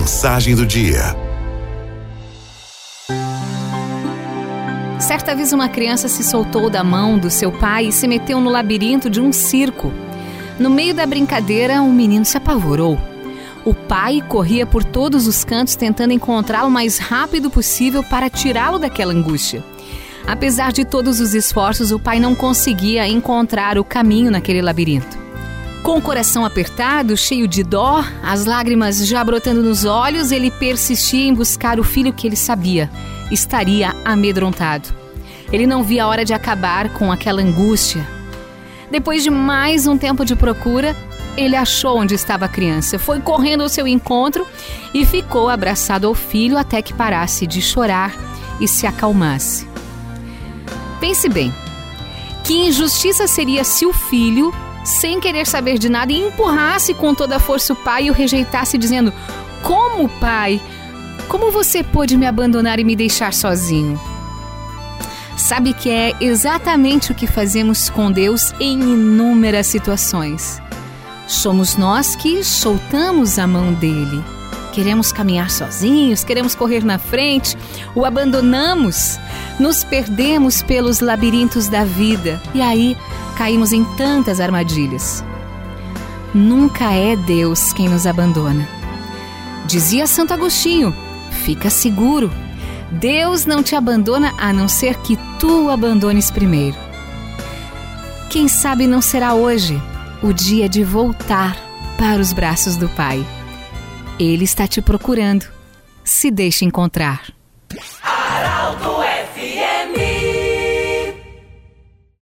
Mensagem do dia. Certa vez uma criança se soltou da mão do seu pai e se meteu no labirinto de um circo. No meio da brincadeira, o menino se apavorou. O pai corria por todos os cantos tentando encontrá-lo o mais rápido possível para tirá-lo daquela angústia. Apesar de todos os esforços, o pai não conseguia encontrar o caminho naquele labirinto. Com o coração apertado, cheio de dó, as lágrimas já brotando nos olhos, ele persistia em buscar o filho que ele sabia estaria amedrontado. Ele não via a hora de acabar com aquela angústia. Depois de mais um tempo de procura, ele achou onde estava a criança, foi correndo ao seu encontro e ficou abraçado ao filho até que parasse de chorar e se acalmasse. Pense bem: que injustiça seria se o filho sem querer saber de nada, e empurrasse com toda a força o pai e o rejeitasse, dizendo: Como, pai? Como você pôde me abandonar e me deixar sozinho? Sabe que é exatamente o que fazemos com Deus em inúmeras situações. Somos nós que soltamos a mão dele. Queremos caminhar sozinhos, queremos correr na frente, o abandonamos, nos perdemos pelos labirintos da vida e aí caímos em tantas armadilhas. Nunca é Deus quem nos abandona. Dizia Santo Agostinho: fica seguro, Deus não te abandona a não ser que tu o abandones primeiro. Quem sabe não será hoje o dia de voltar para os braços do Pai. Ele está te procurando. Se deixe encontrar.